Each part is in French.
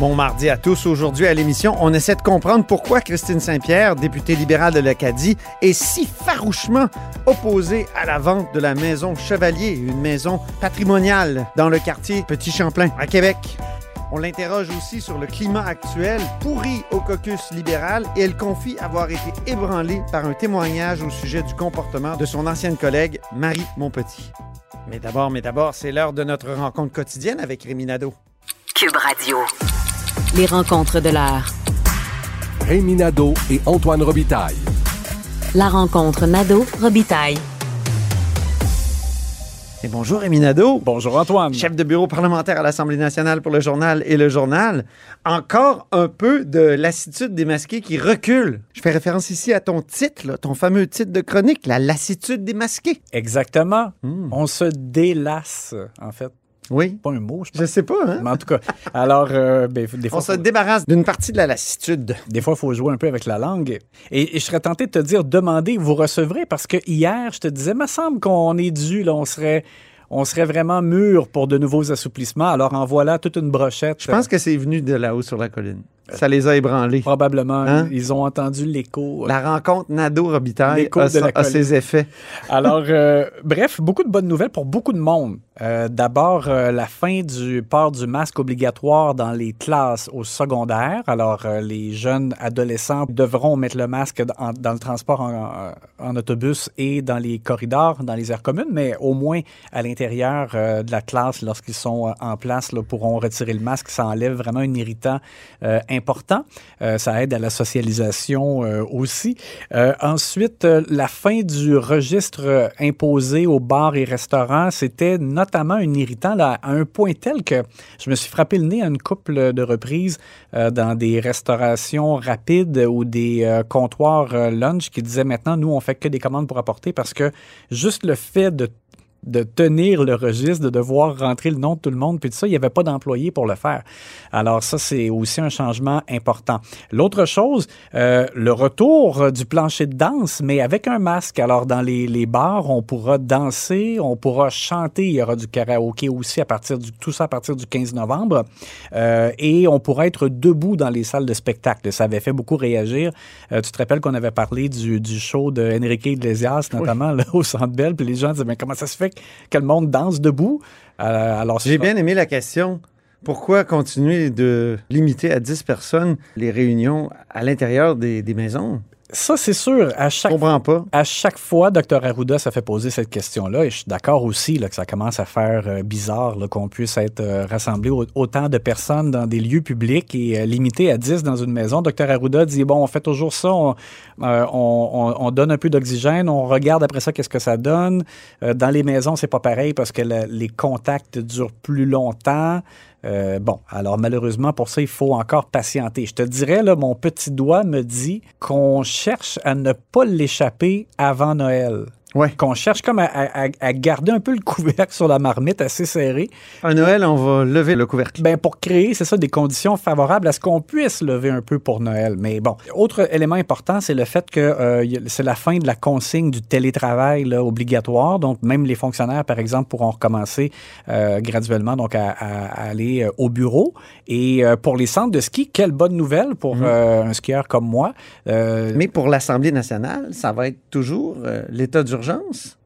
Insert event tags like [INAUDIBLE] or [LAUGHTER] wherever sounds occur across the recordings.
Bon mardi à tous. Aujourd'hui à l'émission, on essaie de comprendre pourquoi Christine Saint-Pierre, députée libérale de l'Acadie, est si farouchement opposée à la vente de la maison Chevalier, une maison patrimoniale dans le quartier Petit Champlain à Québec. On l'interroge aussi sur le climat actuel, pourri au caucus libéral, et elle confie avoir été ébranlée par un témoignage au sujet du comportement de son ancienne collègue Marie Monpetit. Mais d'abord, mais d'abord, c'est l'heure de notre rencontre quotidienne avec Rémi. Cube Radio. Les rencontres de l'heure. Rémi Nadeau et Antoine Robitaille. La rencontre Nadeau-Robitaille. Et bonjour Rémi Nadeau. Bonjour Antoine. Chef de bureau parlementaire à l'Assemblée nationale pour le journal et le journal. Encore un peu de lassitude démasquée qui recule. Je fais référence ici à ton titre, là, ton fameux titre de chronique, la lassitude démasquée. Exactement. Hmm. On se délasse, en fait. Oui. Pas un mot, je pense. Je sais pas, hein? Mais en tout cas, alors, euh, ben, des fois, On se faut- débarrasse d'une partie de la lassitude. des fois, il faut jouer un peu avec la langue. Et, et je serais tenté de te dire, demandez, vous recevrez, parce que hier, je te disais, me semble qu'on est dû, là, on serait, on serait vraiment mûr pour de nouveaux assouplissements. Alors, en voilà toute une brochette. Je pense que c'est venu de là-haut sur la colline. Ça les a ébranlés. Probablement, Hein? ils ont entendu l'écho. La rencontre Nadeau-Robitaille L'écho a, ses effets. Alors, euh, bref, beaucoup de bonnes nouvelles pour beaucoup de monde. Euh, D'abord, euh, la fin du port du masque obligatoire dans les classes au secondaire. Alors, euh, les jeunes adolescents devront mettre le masque dans, dans le transport en, en autobus et dans les corridors, dans les aires communes, mais au moins à l'intérieur euh, de la classe, lorsqu'ils sont euh, en place, là, pourront retirer le masque. Ça enlève vraiment un irritant euh, important. Euh, ça aide à la socialisation euh, aussi. Euh, ensuite, la fin du registre imposé aux bars et restaurants, c'était notamment un irritant à un point tel que je me suis frappé le nez à une couple de reprises dans des restaurations rapides ou des comptoirs lunch qui disaient maintenant, nous, on fait que des commandes pour apporter parce que juste le fait de de tenir le registre, de devoir rentrer le nom de tout le monde, puis tout ça, il n'y avait pas d'employé pour le faire. Alors ça, c'est aussi un changement important. L'autre chose, euh, le retour euh, du plancher de danse, mais avec un masque. Alors dans les, les bars, on pourra danser, on pourra chanter, il y aura du karaoké aussi à partir du tout ça à partir du 15 novembre, Euh, et on pourra être debout dans les salles de spectacle. Ça avait fait beaucoup réagir. Euh, tu te rappelles qu'on avait parlé du, du show de Enrique Iglesias, notamment là, au Centre Bell, puis les gens disaient mais comment ça se fait que le monde danse debout Euh, Alors J'ai bien aimé la question. Pourquoi continuer de limiter à 10 personnes les réunions à l'intérieur des, des maisons? Ça c'est sûr. À Je chaque comprends pas. À chaque fois, Dr. Arruda ça fait poser cette question-là, et je suis d'accord aussi là, que ça commence à faire euh, bizarre qu'on puisse être euh, rassemblé au- autant de personnes dans des lieux publics et euh, limité à 10 dans une maison. Dr. Arruda dit, bon, on fait toujours ça, on, euh, on- on- on donne un peu d'oxygène, on regarde après ça qu'est-ce que ça donne. Euh, dans les maisons, c'est pas pareil parce que le- les contacts durent plus longtemps. Euh, bon, alors malheureusement, pour ça, il faut encore patienter. Je te dirais, là, mon petit doigt me dit qu'on cherche à ne pas l'échapper avant Noël. Ouais. Qu'on cherche comme à, à- à- à garder un peu le couvercle sur la marmite assez serré. À Noël, on va lever le couvercle. Ben, pour créer, c'est ça, des conditions favorables à ce qu'on puisse lever un peu pour Noël. Mais bon, autre élément important, c'est le fait que euh, c'est la fin de la consigne du télétravail là, obligatoire. Donc, même les fonctionnaires, par exemple, pourront recommencer euh, graduellement donc à, aller euh, au bureau. Et euh, pour les centres de ski, quelle bonne nouvelle pour euh, un skieur comme moi. Mais pour l'Assemblée nationale, ça va être toujours l'état d'urgence.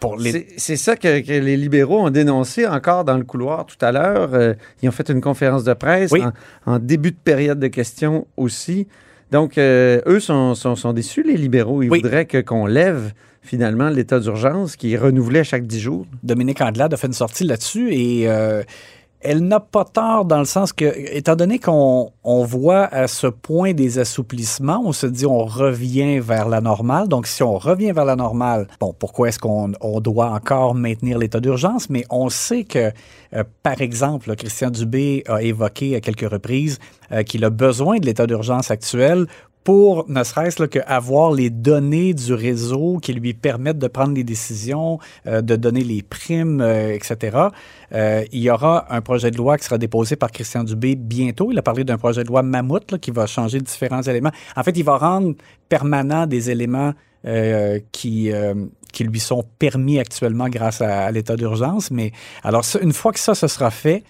pour les... C'est- ça que, que les libéraux ont dénoncé encore dans le couloir tout à l'heure. Euh, ils ont fait une conférence de presse Oui. en, en début de période de questions aussi. Donc, euh, eux sont, sont- sont déçus, les libéraux. Ils Oui. voudraient qu'on lève finalement l'état d'urgence qui est renouvelé à chaque dix jours. Dominique Andelade a fait une sortie là-dessus et euh, elle n'a pas tort dans le sens que, étant donné qu'on on voit à ce point des assouplissements, on se dit on revient vers la normale. Donc, si on revient vers la normale, bon, pourquoi est-ce qu'on on doit encore maintenir l'état d'urgence? Mais on sait que, euh, par exemple, Christian Dubé a évoqué à quelques reprises euh, qu'il a besoin de l'état d'urgence actuel pour ne serait-ce là, que avoir les données du réseau qui lui permettent de prendre des décisions, euh, de donner les primes, euh, etc. Euh, il y aura un projet de loi qui sera déposé par Christian Dubé bientôt. Il a parlé d'un projet de loi mammouth qui va changer différents éléments. En fait, il va rendre permanent des éléments qui, qui lui sont permis actuellement grâce à, l'état d'urgence. Mais alors, une fois que ça, ce sera fait,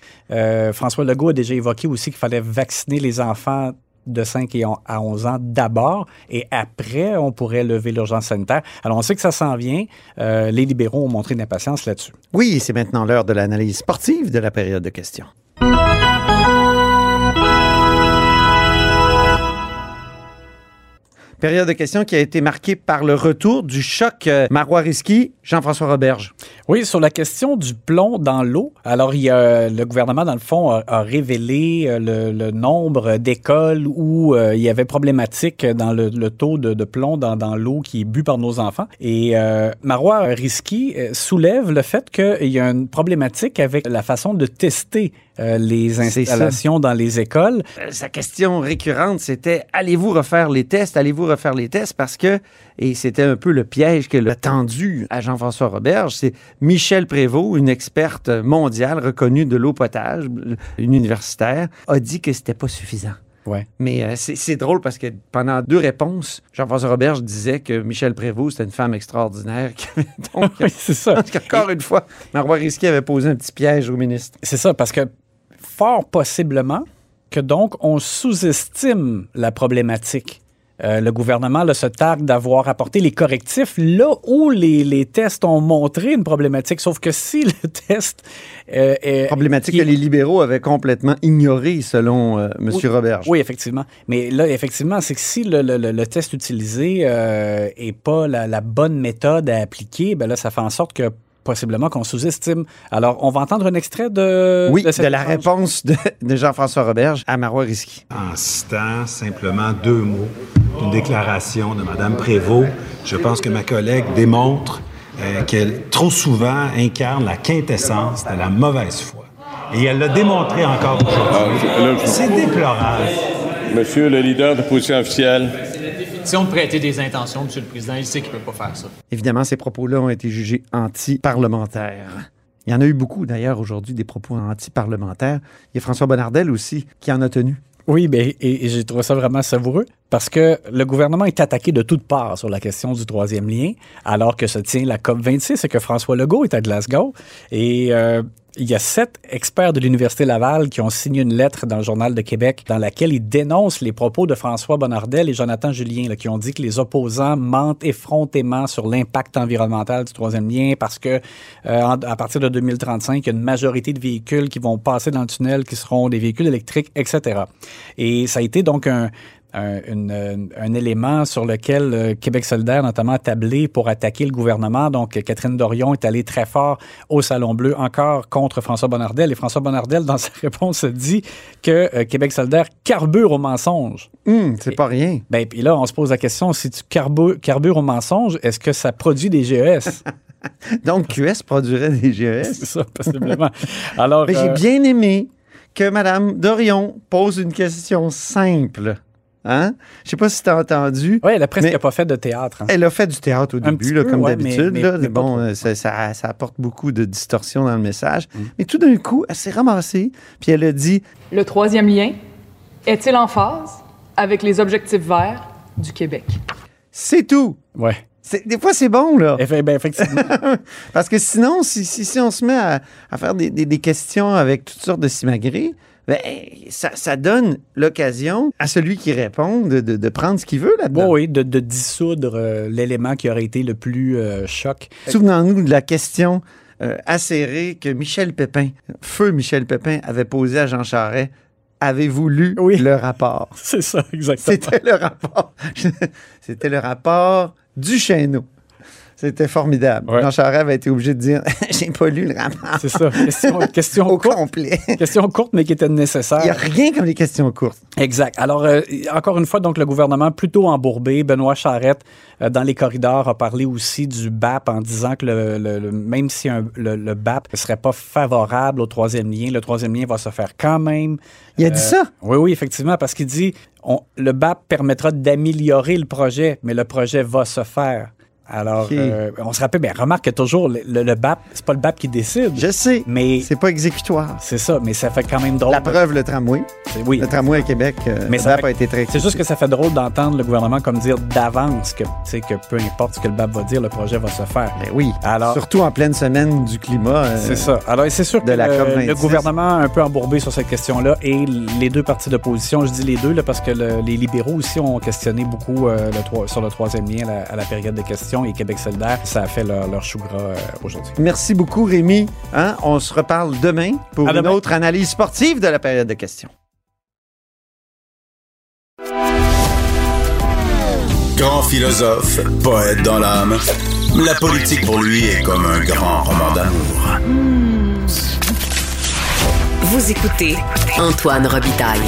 François Legault a déjà évoqué aussi qu'il fallait vacciner les enfants de 5 et on- à 11 ans d'abord et après, on pourrait lever l'urgence sanitaire. Alors, on sait que ça s'en vient. Euh, les libéraux ont montré une impatience là-dessus. Oui, c'est maintenant l'heure de l'analyse sportive de la période de questions. Période de questions qui a été marquée par le retour du choc euh, Marois Risky, Jean-François Roberge. Oui, sur la question du plomb dans l'eau. Alors, il y a, le gouvernement, dans le fond, a, révélé euh, le, nombre d'écoles où euh, il y avait problématique dans le, taux de, plomb dans, l'eau qui est bu par nos enfants. Et euh, Marois Risky euh, soulève le fait qu'il y a une problématique avec la façon de tester euh, les installations dans les écoles. Euh, Sa question récurrente, c'était allez-vous refaire les tests, allez-vous refaire les tests? Parce que, et c'était un peu le piège que a tendu à Jean-François Roberge, c'est Michel Prévost, une experte mondiale reconnue de l'eau potable, une universitaire, a dit que c'était pas suffisant. Ouais. Mais euh, c'est c'est drôle parce que pendant deux réponses, Jean-François Roberge disait que Michel Prévost, c'était une femme extraordinaire. qui avait [LAUGHS] Donc, Oui, c'est ça. [LAUGHS] parce qu'encore une fois, Marois Risky avait posé un petit piège au ministre. C'est ça, parce que fort possiblement que donc on sous-estime la problématique. Euh, le gouvernement là, se targue d'avoir apporté les correctifs là où les, les tests ont montré une problématique. Sauf que si le [LAUGHS] test euh, est Problématique que les libéraux avaient complètement ignorée, selon euh, M. Roberge. Oui, effectivement. Mais là, effectivement, c'est que si le, le- le- le test utilisé euh, est pas la, la bonne méthode à appliquer, ben là, ça fait en sorte que possiblement qu'on sous-estime. Alors, on va entendre un extrait de, Oui, de, cette la échange. réponse de, de Jean-François Roberge à Marois Risky. En citant simplement deux mots d'une déclaration de Mme Prévost, je pense que ma collègue démontre euh, qu'elle trop souvent incarne la quintessence de la mauvaise foi. Et elle l'a démontré encore aujourd'hui. Ah, C'est déplorable. Monsieur le leader de position officielle, Si on prêtait des intentions, Monsieur le Président, il sait qu'il ne peut pas faire ça. Évidemment, ces propos-là ont été jugés anti-parlementaires. Il y en a eu beaucoup, d'ailleurs, aujourd'hui, des propos anti-parlementaires. Il y a François Bonnardel aussi qui en a tenu. Oui, ben, et, et j'ai trouvé ça vraiment savoureux parce que le gouvernement est attaqué de toutes parts sur la question du troisième lien, alors que se tient la COP26 et que François Legault est à Glasgow. Et euh, il y a sept experts de l'Université Laval qui ont signé une lettre dans le Journal de Québec dans laquelle ils dénoncent les propos de François Bonnardel et Jonathan Julien, qui ont dit que les opposants mentent effrontément sur l'impact environnemental du troisième lien parce que euh, à partir de 2035, il y a une majorité de véhicules qui vont passer dans le tunnel qui seront des véhicules électriques, etc. Et ça a été donc un, un, une- un- élément sur lequel euh, Québec solidaire notamment a tablé pour attaquer le gouvernement. Donc, euh, Catherine Dorion est allée très fort au Salon Bleu, encore contre François Bonnardel. Et François Bonnardel, dans [LAUGHS] sa réponse, dit que euh, Québec solidaire carbure au mensonge. Hum, c'est pas rien. Ben, puis là, on se pose la question, si tu carbu- carbures au mensonge, est-ce que ça produit des GES? [LAUGHS] Donc, QS produirait des GES. C'est ça, possiblement. Alors, Mais j'ai euh, bien aimé que Mme Dorion pose une question simple. Hein? Je sais pas si tu as entendu. ouais, elle a presque mais- pas fait de théâtre. hein. Elle a fait du théâtre au Un début, petit là, peu, comme ouais, d'habitude. mais- bon, euh, ça, ça- ça apporte beaucoup de distorsion dans le message. Mm. Mais tout d'un coup, elle s'est ramassée, puis elle a dit Le troisième lien est-il en phase avec les objectifs verts du Québec? c'est tout. Ouais. Des fois, c'est bon, là. Eff- ben, effectivement. [LAUGHS] Parce que sinon, si, si, si on se met à, à faire des, des- des questions avec toutes sortes de simagrées, ben, ça, ça donne l'occasion à celui qui répond de, de- de prendre ce qu'il veut là-dedans. Oui, oui, de, de dissoudre euh, l'élément qui aurait été le plus euh, choc. Souvenons-nous de la question euh, acérée que Michel Pépin, feu Michel Pépin, avait posée à Jean Charest. Avez-vous lu Oui. le rapport? [LAUGHS] C'est ça, exactement. C'était le rapport. [LAUGHS] C'était le rapport du Chêneau. C'était formidable. Ouais. Jean Charest avait été obligé de dire [LAUGHS] J'ai pas lu le rapport C'est ça. Question, [LAUGHS] question, au courte, complet. [LAUGHS] question courte, mais qui était nécessaire. Il n'y a rien comme les questions courtes. Exact. Alors, euh, encore une fois, donc le gouvernement plutôt embourbé. Benoît Charette, euh, dans les corridors, a parlé aussi du BAP en disant que le, le- le- même si un- le, le BAP ne serait pas favorable au troisième lien, le troisième lien va se faire quand même. Il a dit Euh, ça? Oui, oui, effectivement, parce qu'il dit on- le BAP permettra d'améliorer le projet, mais le projet va se faire. Alors, euh, on se rappelle, mais remarque que toujours, le, le, le BAP, c'est pas le BAP qui décide. Je sais, Mais c'est pas exécutoire. c'est ça, mais ça fait quand même drôle. La preuve, le tramway. Oui. Le tramway à Québec, euh, Mais le ça BAP fait- a été très C'est juste que ça fait drôle d'entendre le gouvernement comme dire d'avance que, tu sais, que peu importe ce que le BAP va dire, le projet va se faire. Ben oui. Alors- Surtout en pleine semaine du climat. euh, C'est ça. Alors, c'est sûr de que la le, COP26. le gouvernement a un peu embourbé sur cette question-là et les deux partis d'opposition, je dis les deux là, parce que le- les libéraux aussi ont questionné beaucoup le sur le troisième lien la- à la période des questions et Québec solidaire, ça a fait leur, leur chou gras euh, aujourd'hui. Merci beaucoup, Rémi. Hein? On se reparle demain pour À une demain. autre analyse sportive de la période de questions. Grand philosophe, poète dans l'âme, la politique pour lui est comme un grand roman d'amour. Vous écoutez Antoine Robitaille,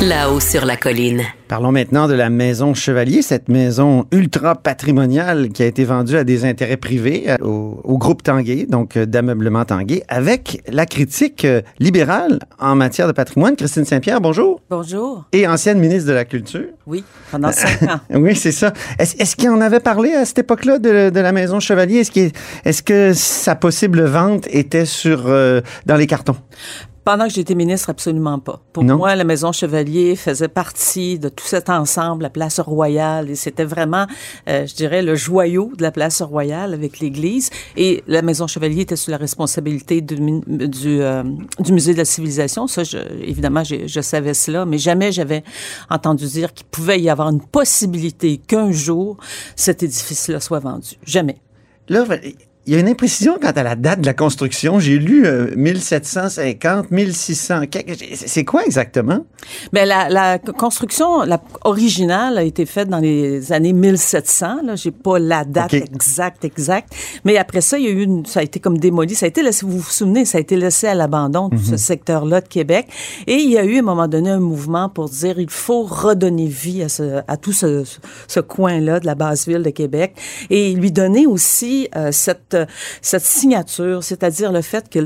là-haut sur la colline. Parlons maintenant de la Maison Chevalier, cette maison ultra patrimoniale qui a été vendue à des intérêts privés euh, au, au groupe Tanguay, donc euh, d'ameublement Tanguay, avec la critique euh, libérale en matière de patrimoine. Christine Saint-Pierre, bonjour. Bonjour. Et ancienne ministre de la Culture. Oui, pendant cinq [LAUGHS] ans. Oui, c'est ça. Est-ce est-ce qu'il en avait parlé à cette époque-là de, de la Maison Chevalier? Est-ce que sa possible vente était sur, euh, dans les cartons? Pendant que j'étais ministre, absolument pas. Pour Non. moi, la Maison Chevalier faisait partie de tout cet ensemble, la place Royale, et c'était vraiment, euh, je dirais, le joyau de la place Royale avec l'Église. Et la Maison Chevalier était sous la responsabilité du, du, euh, du Musée de la Civilisation. Ça, je, évidemment, j'ai- je savais cela, mais jamais j'avais entendu dire qu'il pouvait y avoir une possibilité qu'un jour cet édifice-là soit vendu. Jamais. Là, il y a une imprécision quant à la date de la construction. J'ai lu euh, 1750, 1600. quelque- C'est quoi exactement? Ben la, la construction la originale a été faite dans les années 1700. Là, j'ai pas la date exacte exacte, mais après ça, il y a eu une, ça a été comme démoli. Ça a été laissé, vous vous souvenez, ça a été laissé à l'abandon tout ce secteur-là de Québec. Et il y a eu à un moment donné un mouvement pour dire il faut redonner vie à ce, à tout ce, ce coin-là de la basse ville de Québec et lui donner aussi euh, cette cette signature, c'est-à-dire le fait que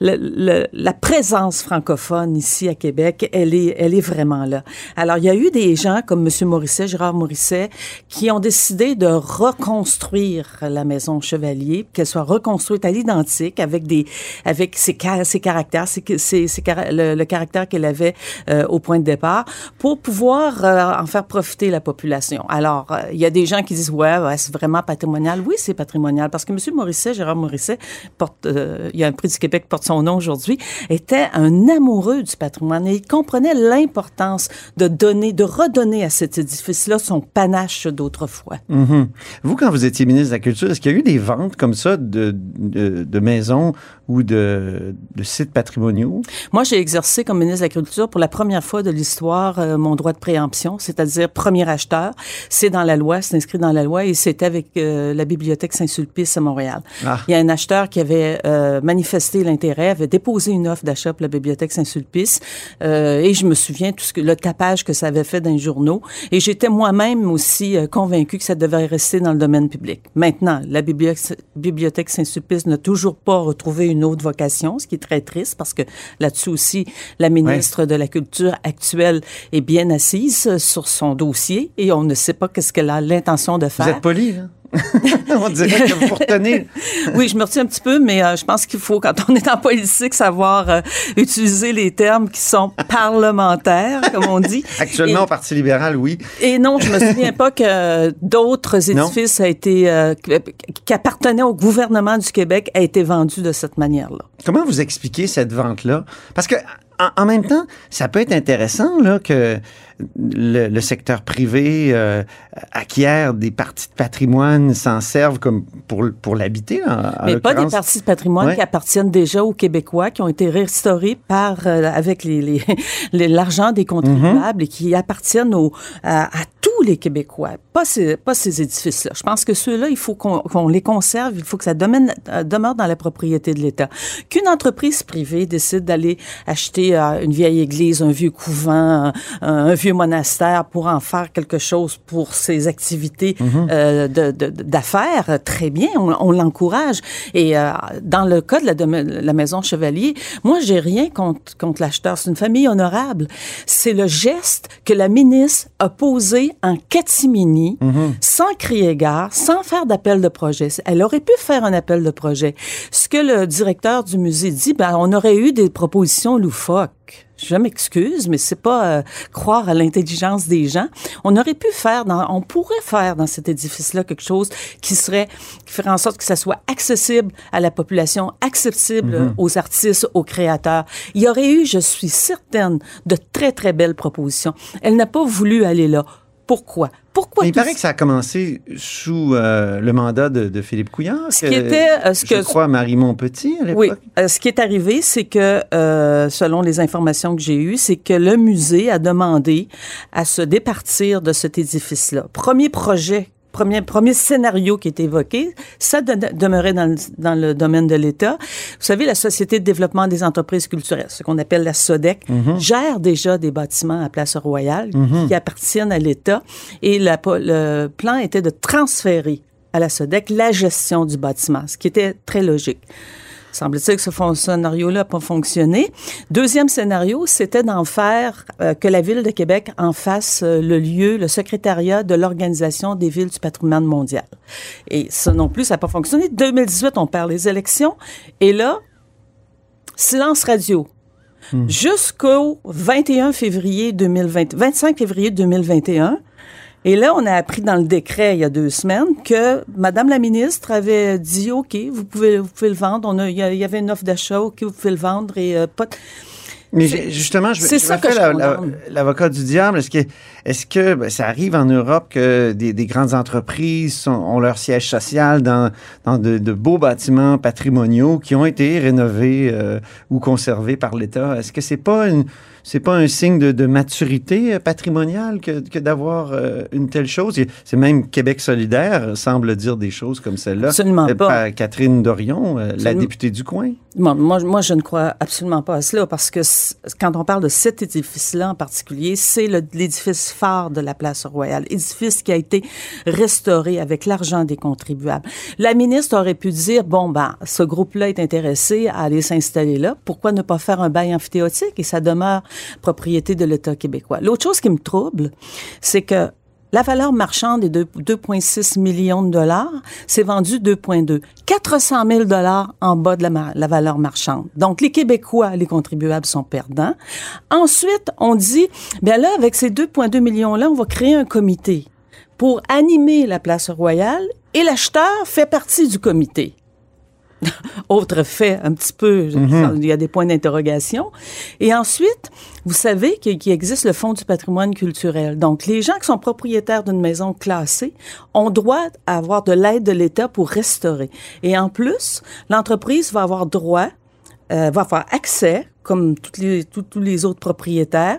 la présence francophone ici à Québec, elle est elle est vraiment là. Alors il y a eu des gens comme Monsieur Morisset, Gérard Morisset, qui ont décidé de reconstruire la maison Chevalier, qu'elle soit reconstruite à l'identique avec des avec ses ca- ses caractères, ses, ses, ses le, caractère qu'elle avait euh, au point de départ, pour pouvoir euh, en faire profiter la population. Alors euh, il y a des gens qui disent ouais, ouais c'est vraiment patrimonial. Oui, c'est patrimonial parce que Monsieur Morisset, Gérard Morisset, porte, euh, il y a un prix du Québec qui porte son nom aujourd'hui, était un amoureux du patrimoine et il comprenait l'importance de donner, de redonner à cet édifice-là son panache d'autrefois. Mhm. Vous, quand vous étiez ministre de la Culture, est-ce qu'il y a eu des ventes comme ça de, de, de maisons ou de, de sites patrimoniaux? Moi, j'ai exercé comme ministre de la Culture pour la première fois de l'histoire euh, mon droit de préemption, c'est-à-dire premier acheteur. C'est dans la loi, c'est inscrit dans la loi et c'était avec euh, la Bibliothèque Saint-Sulpice à Montréal. Ah. Il y a un acheteur qui avait euh, manifesté l'intérêt, avait déposé une offre d'achat pour la Bibliothèque Saint-Sulpice euh, et je me souviens tout ce que le tapage que ça avait fait dans les journaux et j'étais moi-même aussi euh, convaincue que ça devait rester dans le domaine public. Maintenant, la Bibliothèque, Saint-Sulpice n'a toujours pas retrouvé une autre vocation, ce qui est très triste parce que là-dessus aussi, la ministre de la Culture actuelle est bien assise sur son dossier et on ne sait pas qu'est-ce qu'elle a l'intention de Vous faire. êtes poli, là? [LAUGHS] On dirait que vous retenez. oui, je me retiens un petit peu, mais euh, je pense qu'il faut, quand on est en politique, savoir euh, utiliser les termes qui sont parlementaires, comme on dit. [LAUGHS] Actuellement, Et- au Parti libéral, oui. Et non, je me souviens pas que d'autres édifices a été, euh, qui appartenaient au gouvernement du Québec a été vendu de cette manière-là. Comment vous expliquez cette vente-là? Parce que en, en même temps, ça peut être intéressant là, que le, le secteur privé euh, acquiert des parties de patrimoine, s'en servent comme pour, pour l'habiter. en- en Mais pas des parties de patrimoine Ouais. qui appartiennent déjà aux Québécois, qui ont été restaurées par euh, avec les, [LAUGHS] les- l'argent des contribuables et qui appartiennent aux, à, à tous les Québécois, pas ces, pas ces édifices-là. Je pense que ceux-là, il faut qu'on, qu'on les conserve, il faut que ça domaine- euh, demeure dans la propriété de l'État. Qu'une entreprise privée décide d'aller acheter euh, une vieille église, un vieux couvent, un, un vieux monastère pour en faire quelque chose pour ses activités Mhm. euh, d'affaires, très bien, on, on l'encourage. Et euh, dans le cas de la, de la maison Chevalier, moi, j'ai rien contre, contre l'acheteur. C'est une famille honorable. C'est le geste que la ministre a posé en catimini, sans crier gare, sans faire d'appel de projet. Elle aurait pu faire un appel de projet. Ce que le directeur du musée dit, ben, on aurait eu des propositions loufoques. Je m'excuse, mais c'est pas euh, croire à l'intelligence des gens. On aurait pu faire, dans, on pourrait faire dans cet édifice-là quelque chose qui serait, qui ferait en sorte que ça soit accessible à la population, accessible Mhm. aux artistes, aux créateurs. Il y aurait eu, je suis certaine, de très très belles propositions. Elle n'a pas voulu aller là. Pourquoi? Pourquoi Mais il paraît que ça a commencé sous euh, le mandat de, de Philippe Couillard. Ce qui était, euh, ce je que- crois, Marie Montpetit à l'époque. Oui. Euh, ce qui est arrivé, c'est que, euh, selon les informations que j'ai eues, c'est que le musée a demandé à se départir de cet édifice-là. Premier projet. Premier, premier scénario qui est évoqué, ça de- demeurait dans le, dans le domaine de l'État. Vous savez, la Société de développement des entreprises culturelles, ce qu'on appelle la SODEC, Mhm. gère déjà des bâtiments à Place Royale Mhm. qui appartiennent à l'État. Et la le plan était de transférer à la SODEC la gestion du bâtiment, ce qui était très logique. Semble-t-il que ce scénario-là n'a pas fonctionné. Deuxième scénario, c'était d'en faire euh, que la Ville de Québec en fasse euh, le lieu, le secrétariat de l'Organisation des villes du patrimoine mondial. Et ça non plus, ça n'a pas fonctionné. 2018, on perd les élections. Et là, silence radio. Jusqu'au 21 février 2020, 25 février 2021, et là, on a appris dans le décret il y a deux semaines que Madame la ministre avait dit OK, vous pouvez, vous pouvez le vendre. On a, il y avait une offre d'achat, OK, vous pouvez le vendre et euh, pas. Mais justement, je, c'est ça que l'avocat du diable. Est-ce que, est-ce que ben, ça arrive en Europe que des, des grandes entreprises sont- ont leur siège social dans, dans de, de beaux bâtiments patrimoniaux qui ont été rénovés euh, ou conservés par l'État? Est-ce que c'est pas une c'est pas un signe de, de maturité euh, patrimoniale que, que d'avoir euh, une telle chose? C'est même Québec solidaire semble dire des choses comme celle-là. Absolument Euh, pas. par Catherine Dorion, la députée du coin. Moi, moi, moi, je ne crois absolument pas à cela parce que quand on parle de cet édifice-là en particulier, c'est l'édifice phare de la place royale, édifice qui a été restauré avec l'argent des contribuables. La ministre aurait pu dire bon ben, ce groupe-là est intéressé à aller s'installer là. Pourquoi ne pas faire un bail amphithéotique? Et ça demeure propriété de l'État québécois. L'autre chose qui me trouble, c'est que la valeur marchande est de 2,6 millions de dollars. C'est vendu 2,2. 400 000 dollars en bas de la, la valeur marchande. Donc, les Québécois, les contribuables sont perdants. Ensuite, on dit, bien là, avec ces 2,2 millions-là, on va créer un comité pour animer la place royale et l'acheteur fait partie du comité. [LAUGHS] Autre fait, un petit peu, Mhm. il y a des points d'interrogation. Et ensuite, vous savez qu'il existe le Fonds du patrimoine culturel. Donc, les gens qui sont propriétaires d'une maison classée ont droit à avoir de l'aide de l'État pour restaurer. Et en plus, l'entreprise va avoir droit, euh, va avoir accès, comme toutes les, tous- tous les autres propriétaires,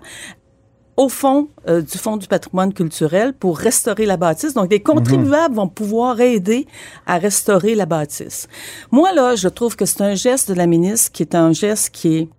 au fond euh, du Fonds du patrimoine culturel pour restaurer la bâtisse. Donc, les contribuables vont pouvoir aider à restaurer la bâtisse. Moi, là, je trouve que c'est un geste de la ministre qui est un geste qui est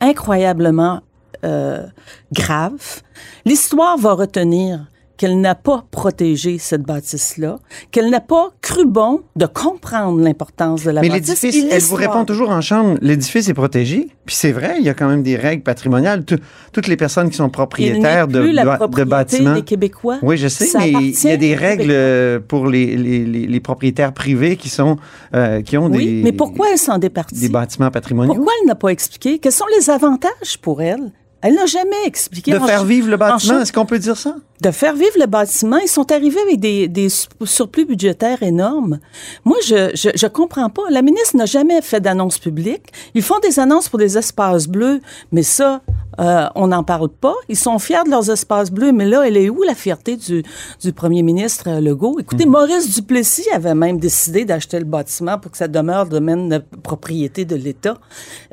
incroyablement euh, grave. L'histoire va retenir qu'elle n'a pas protégé cette bâtisse-là, qu'elle n'a pas cru bon de comprendre l'importance de la Mais bâtisse. l'édifice, et elle vous répond toujours en chambre, l'édifice est protégé. Puis c'est vrai, il y a quand même des règles patrimoniales. Tout- toutes les personnes qui sont propriétaires Il de, la de- bâtiments. des Québécois. Oui, je sais, Ça mais il y a des règles euh, pour les, les, les, les propriétaires privés qui sont euh, qui ont Oui, des, mais pourquoi elle s'en départit? des bâtiments patrimoniaux? Pourquoi elle n'a pas expliqué? Quels sont les avantages pour elle? Elle n'a jamais expliqué. De faire vivre le en bâtiment, est-ce qu'on peut dire ça? de faire vivre le bâtiment. Ils sont arrivés avec des, des su- surplus budgétaires énormes. Moi, je, je, je comprends pas. La ministre n'a jamais fait d'annonce publique. Ils font des annonces pour des espaces bleus, mais ça, euh, on n'en parle pas. Ils sont fiers de leurs espaces bleus, mais là, elle est où la fierté du, du premier ministre euh, Legault? Écoutez, Maurice Duplessis avait même décidé d'acheter le bâtiment pour que ça demeure domaine de propriété de l'État.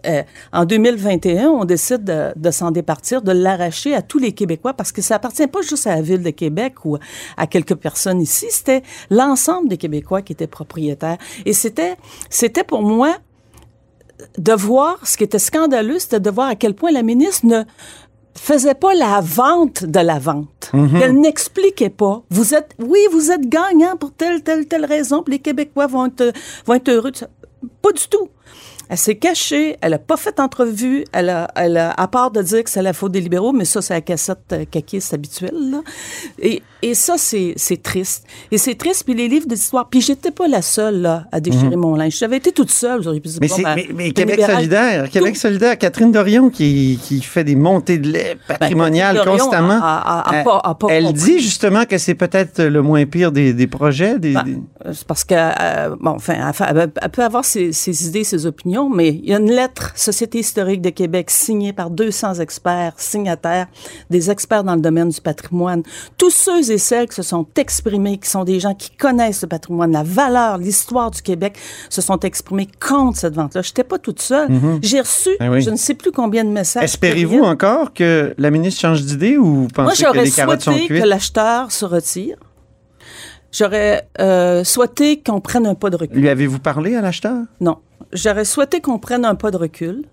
Euh, en 2021, on décide de, de s'en départir, de l'arracher à tous les Québécois parce que ça appartient pas juste à la ville de Québec ou à quelques personnes ici, c'était l'ensemble des Québécois qui étaient propriétaires. Et c'était, c'était pour moi de voir, ce qui était scandaleux, c'était de voir à quel point la ministre ne faisait pas la vente de la vente. Mhm. Elle n'expliquait pas. Vous êtes, oui, vous êtes gagnant pour telle, telle, telle raison, puis les Québécois vont être, vont être heureux. Pas du tout. Elle s'est cachée, elle a pas fait d'entrevue, elle a, elle a, à part de dire que c'est la faute des libéraux, mais ça, c'est la cassette euh, caquiste habituelle, là. Et, et ça, c'est, triste. Et c'est triste, puis les livres d'histoire. Puis j'étais pas la seule, là, à déchirer Mhm. mon linge. J'avais été toute seule. J'aurais pu dire, Mais, bon, ben, mais, Québec solidaire, Québec solidaire, Catherine Dorion qui, qui fait des montées de lait patrimoniales Ben, Dorion constamment. a- a- a pas- a pas elle dit justement que c'est peut-être le moins pire des, des projets. Des, Ben, des- C'est parce que, euh, bon, enfin, elle, fait- elle- elle peut avoir ses, ses idées, ses opinions, mais il y a une lettre Société historique de Québec signée par 200 experts, signataires, des experts dans le domaine du patrimoine. Tous ceux et celles qui se sont exprimés, qui sont des gens qui connaissent le patrimoine, la valeur, l'histoire du Québec, se sont exprimés contre cette vente-là. Je n'étais pas toute seule. Mhm. J'ai reçu, Ben oui. je ne sais plus combien de messages. Espérez-vous encore que la ministre change d'idée ou Moi, pensez que j'aurais souhaité que l'acheteur se retire. J'aurais euh, souhaité qu'on prenne un pas de recul. Lui avez-vous parlé à l'acheteur? Non. J'aurais souhaité qu'on prenne un pas de recul.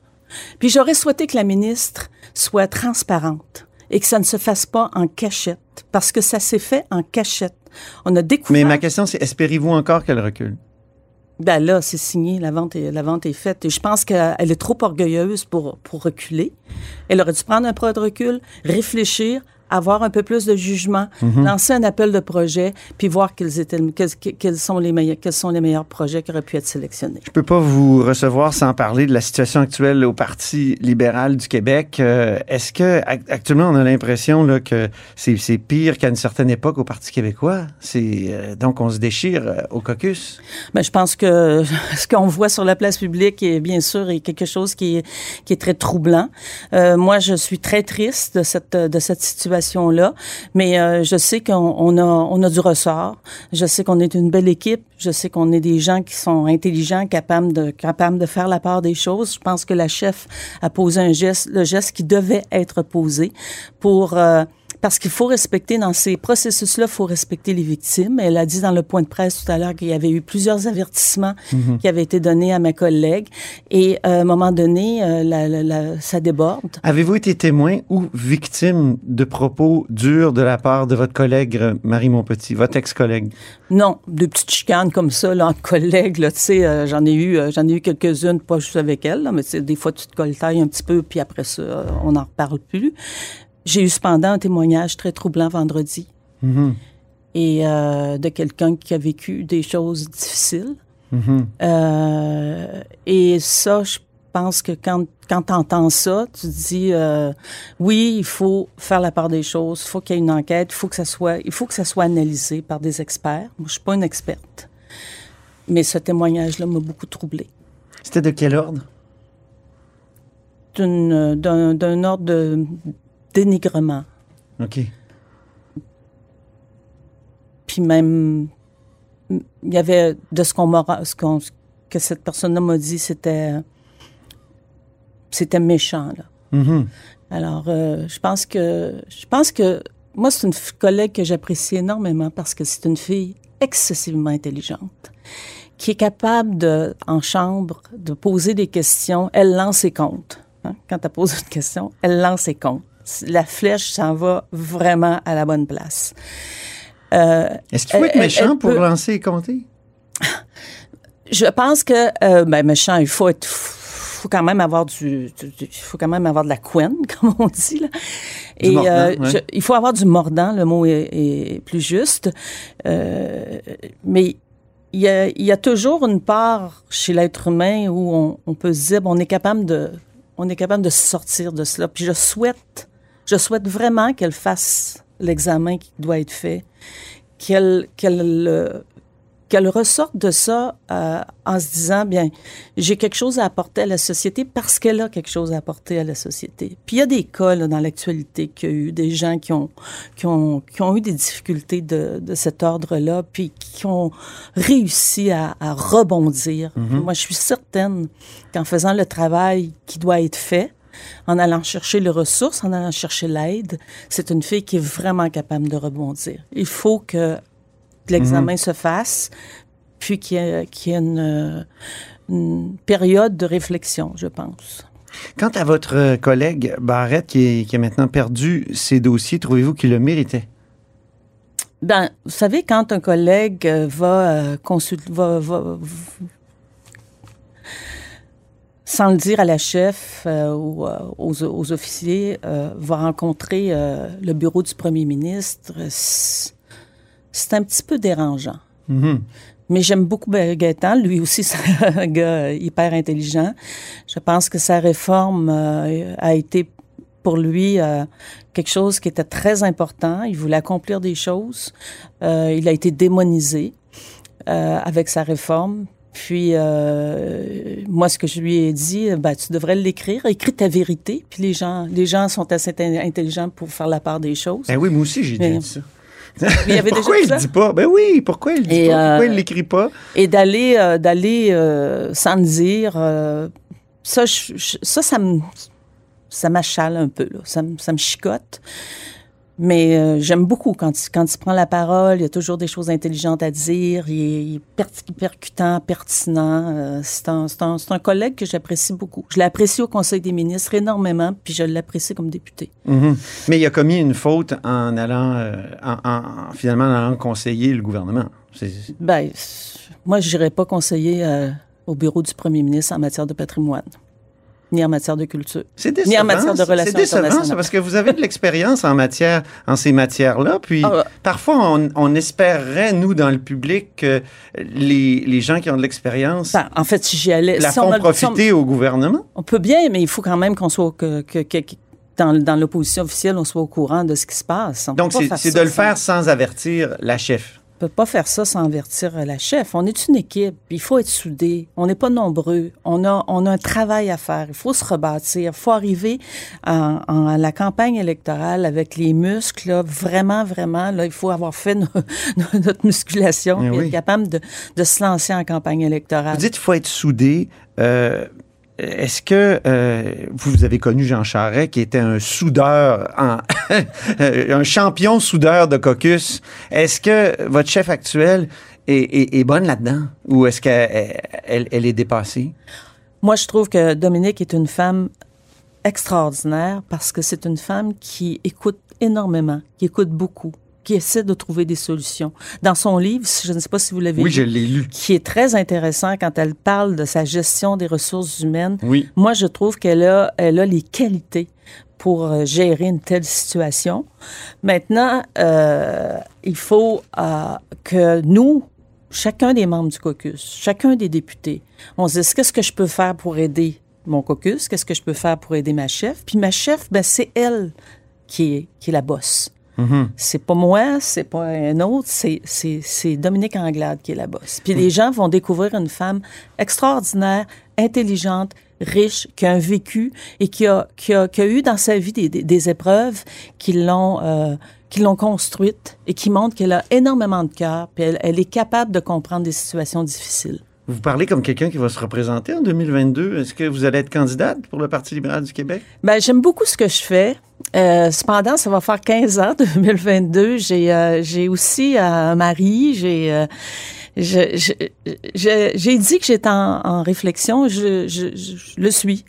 Puis j'aurais souhaité que la ministre soit transparente et que ça ne se fasse pas en cachette, parce que ça s'est fait en cachette. On a découvert. Mais ma question, c'est espérez-vous encore qu'elle recule? Ben là, c'est signé, la vente est, la vente est faite. Et je pense qu'elle est trop orgueilleuse pour, pour reculer. Elle aurait dû prendre un pas de recul, réfléchir, avoir un peu plus de jugement, Mhm. lancer un appel de projet, puis voir quels, étaient, quels, quels sont les meilleurs, quels sont les meilleurs projets qui auraient pu être sélectionnés. Je peux pas vous recevoir sans parler de la situation actuelle au Parti libéral du Québec. Euh, Est-ce que ac- actuellement on a l'impression là, que c'est pire qu'à une certaine époque au Parti québécois? C'est euh, donc on se déchire euh, au caucus? Ben, je pense que [LAUGHS] ce qu'on voit sur la place publique est bien sûr est quelque chose qui est, qui est très troublant. Moi, je suis très triste de cette de cette situation-là, mais euh, je sais qu'on on a on a du ressort. Je sais qu'on est une belle équipe. Je sais qu'on est des gens qui sont intelligents, capables de capables de faire la part des choses. Je pense que la chef a posé un geste, le geste qui devait être posé pour euh, parce qu'il faut respecter dans ces processus-là, il faut respecter les victimes. Elle a dit dans le point de presse tout à l'heure qu'il y avait eu plusieurs avertissements Mhm. qui avaient été donnés à ma collègue. Et euh, à un moment donné, euh, la, la- la- ça déborde. Avez-vous été témoin ou victime de propos durs de la part de votre collègue euh, Marie Monpetit, votre ex-collègue? Non, de petites chicanes comme ça, là, entre collègues, là, tu sais, euh, j'en ai eu, j'en ai eu quelques-unes, pas juste avec elle, là, mais des fois, tu te coltailles un petit peu, puis après ça, on n'en reparle plus. J'ai eu cependant un témoignage très troublant vendredi. Mhm. et euh, de quelqu'un qui a vécu des choses difficiles. Mhm. Euh, et ça, je pense que quand, quand tu entends ça, tu te dis euh, oui, il faut faire la part des choses, il faut qu'il y ait une enquête, il faut que ça soit, il faut que ça soit analysé par des experts. Moi, je suis pas une experte, mais ce témoignage-là m'a beaucoup troublé. C'était de quel ordre? D'un ordre de dénigrement. OK. Puis même, il y avait de ce qu'on m'a, ce ce que cette personne-là m'a dit, c'était, c'était méchant là. Mhm. Alors, euh, je pense que, je pense que moi c'est une collègue que j'apprécie énormément parce que c'est une fille excessivement intelligente qui est capable de, en chambre, de poser des questions. Elle lance ses comptes. hein. Quand elle pose une question, elle lance ses comptes. La flèche s'en va vraiment à la bonne place. Euh, Est-ce qu'il faut être méchant pour peut- lancer et compter? Je pense que, euh, ben, méchant, il faut être, faut quand même avoir du, du- faut quand même avoir de la couenne, [LAUGHS] comme on dit, là. Du Et mordant, euh, ouais. je- il faut avoir du mordant, le mot est, est plus juste. Euh, mais il y, a, il y a toujours une part chez l'être humain où on, on peut se dire, bon, on est capable de, on est capable de sortir de cela. Puis je souhaite, je souhaite vraiment qu'elle fasse l'examen qui doit être fait, qu'elle, qu'elle, euh, qu'elle ressorte de ça euh, en se disant, bien, j'ai quelque chose à apporter à la société parce qu'elle a quelque chose à apporter à la société. Puis il y a des cas là, dans l'actualité qu'il y a eu des gens qui ont, qui ont, qui ont eu des difficultés de, de cet ordre-là, puis qui ont réussi à, à rebondir. Mhm. Moi, je suis certaine qu'en faisant le travail qui doit être fait, en allant chercher les ressources, en allant chercher l'aide, c'est une fille qui est vraiment capable de rebondir. Il faut que l'examen Mhm. se fasse, puis qu'il y ait, qu'il y ait une, une période de réflexion, je pense. Quant à votre euh, collègue Barrette, qui, est- qui a maintenant perdu ses dossiers, trouvez-vous qu'il le méritait? Ben, vous savez, quand un collègue euh, va euh, consulter, va, va- sans le dire à la chef euh, ou euh, aux, aux officiers, euh, va rencontrer euh, le bureau du premier ministre, c'est un petit peu dérangeant. Mhm. Mais j'aime beaucoup Ben- Gaétan. Lui aussi, [LAUGHS] c'est un gars hyper intelligent. Je pense que sa réforme euh, a été pour lui euh, quelque chose qui était très important. Il voulait accomplir des choses. Euh, il a été démonisé euh, avec sa réforme. Puis, euh, moi, ce que je lui ai dit, ben, tu devrais l'écrire. Écris ta vérité. Puis les gens, les gens sont assez in- intelligents pour faire la part des choses. Ben oui, moi aussi, j'ai dit ça. [LAUGHS] il y avait pourquoi déjà il le dit pas? Ben oui, pourquoi il le dit Et, pas? Pourquoi euh, il l'écrit pas? et d'aller euh, d'aller euh, sans dire euh, ça je- je- ça ça me ça m'achale un peu là. ça me ça me chicote mais euh, j'aime beaucoup quand il, quand il prend la parole il y a toujours des choses intelligentes à dire il est, il est per- percutant pertinent euh, c'est un, un, un collègue que j'apprécie beaucoup je l'apprécie au Conseil des ministres énormément puis je l'apprécie comme député Mhm. Mais il a commis une faute en allant, euh, en, en- finalement, en allant conseiller le gouvernement. Ben moi je n'irai pas conseiller au bureau du premier ministre en matière de patrimoine ni en matière de culture C'est ni décevant. en matière de relations C'est décevant, ça, parce que vous avez de l'expérience en matière, en ces matières-là. Puis Ah parfois, on, on espérerait, nous, dans le public, que les, les gens qui ont de l'expérience Ben, en fait, si j'y allais, la si on font me- si on- profiter au gouvernement. on peut bien, mais il faut quand même qu'on soit que, que- que- que- dans, dans l'opposition officielle, on soit au courant de ce qui se passe. On Donc, c'est ça de le faire sans avertir la chef. On peut pas faire ça sans avertir la chef. On est une équipe. Il faut être soudé. On n'est pas nombreux. On a, on a un travail à faire. Il faut se rebâtir. Il faut arriver en, en- à la campagne électorale avec les muscles. là, vraiment, vraiment. Là, il faut avoir fait no- [LAUGHS] notre musculation Eh et oui. être capable de, de se lancer en campagne électorale. Vous dites qu'il faut être soudé. Euh, Est-ce que euh, vous avez connu Jean Charest, qui était un soudeur, [LAUGHS] un champion soudeur de caucus? Est-ce que votre chef actuel est, bonne là-dedans? Ou est-ce qu'elle elle, elle est dépassée? Moi, je trouve que Dominique est une femme extraordinaire parce que c'est une femme qui écoute énormément, qui écoute beaucoup, qui essaie de trouver des solutions. Dans son livre, je ne sais pas si vous l'avez Oui, lu, je l'ai lu. qui est très intéressant quand elle parle de sa gestion des ressources humaines. Oui. Moi, je trouve qu'elle a, elle a les qualités pour euh, gérer une telle situation. Maintenant, euh, il faut euh, que nous, chacun des membres du caucus, chacun des députés, on se dise qu'est-ce que je peux faire pour aider mon caucus, qu'est-ce que je peux faire pour aider ma chef? Puis ma chef, ben, c'est elle qui est, qui est la bosse. Mhm. C'est pas moi, c'est pas un autre, c'est, c'est, c'est Dominique Anglade qui est la bosse. Puis les gens vont découvrir une femme extraordinaire, intelligente, riche, qui a un vécu et qui a, qui a, qui a eu dans sa vie des, des, des épreuves qui l'ont, euh, qui l'ont construite et qui montrent qu'elle a énormément de cœur, puis elle, elle est capable de comprendre des situations difficiles. Vous parlez comme quelqu'un qui va se représenter en 2022. Est-ce que vous allez être candidate pour le Parti libéral du Québec? Ben, j'aime beaucoup ce que je fais. Euh, cependant, ça va faire 15 ans, [LAUGHS] 2022. J'ai euh, j'ai aussi euh, un mari. J'ai euh, j'ai dit que j'étais en, en réflexion. Je, je, je le suis.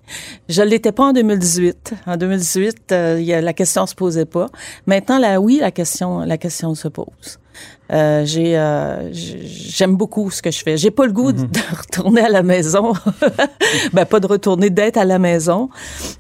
Je l'étais pas en 2018. En 2018, euh, il y a, la question se posait pas. Maintenant, là, oui, la question, la question se pose. Euh, j'ai, euh, j'aime beaucoup ce que je fais. J'ai pas le goût de [LAUGHS] retourner à la maison. [LAUGHS] ben, pas de retourner, d'être à la maison.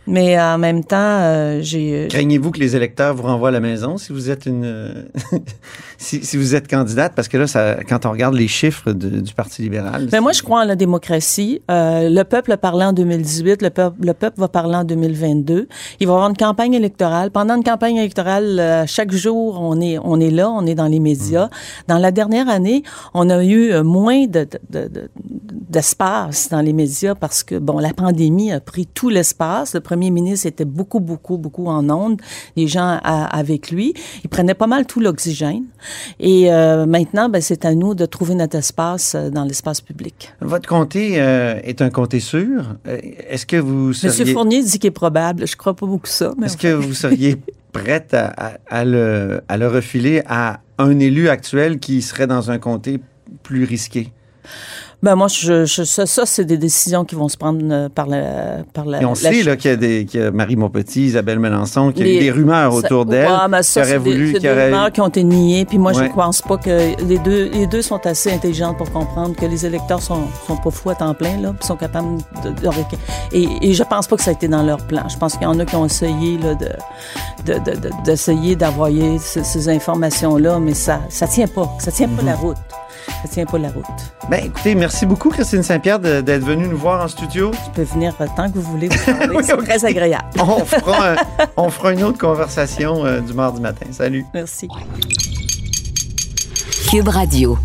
Mais en même temps, euh, j'ai. Craignez-vous que les électeurs vous renvoient à la maison si vous êtes une euh, [LAUGHS] si, si vous êtes candidate? Parce que là, ça, quand on regarde les chiffres de- du Parti libéral. Ben moi, je crois en la démocratie. Euh, le peuple a parlé en 2018, le peuple, le peuple va parler en 2022. Il va y avoir une campagne électorale. Pendant une campagne électorale, euh, chaque jour, on est, on est là, on est dans les médias. Dans la dernière année, on a eu euh, moins de, de- de- de- d'espace dans les médias parce que, bon, la pandémie a pris tout l'espace. Le premier ministre était beaucoup, beaucoup, beaucoup en ondes. Les gens avec lui. Il prenait pas mal tout l'oxygène. Et euh, maintenant, ben, c'est à nous de trouver notre espace euh, dans l'espace public. Votre comté euh, est un comté sûr? Est-ce que vous Monsieur seriez, Fournier dit qu'il est probable. Je crois pas beaucoup ça. Mais est-ce que vous seriez [LAUGHS] prête à, à- à le, à le refiler à un élu actuel qui serait dans un comté plus risqué? Ben moi, je, je- ça, ça, c'est des décisions qui vont se prendre euh, par la, par la. Et on la sait là, qu'il y a, des, qu'il y a Marie Montpetit, Isabelle Melançon, qu'il y a eu des rumeurs autour d'elle. Ouais, mais ça, qui auraient c'est des, voulu, qui des rumeurs qui ont été niées. Puis moi, Ouais. je pense pas que les deux, les deux sont assez intelligentes pour comprendre que les électeurs sont, sont pas fous à temps plein, là, puis sont capables de, de- et, et je pense pas que ça a été dans leur plan. Je pense qu'il y en a qui ont essayé là, de, de, de- de- d'essayer d'envoyer ces, ces informations-là, mais ça, ça tient pas. Ça tient pas la route. Ça tient pas la route. Ben, écoutez, merci beaucoup, Christine Saint-Pierre, d'être venue nous voir en studio. Je peux venir euh, tant que vous voulez. Vous [LAUGHS] parler. C'est très agréable. On fera, un- on fera une autre conversation euh, du mardi matin. Salut. Merci. Cube Radio.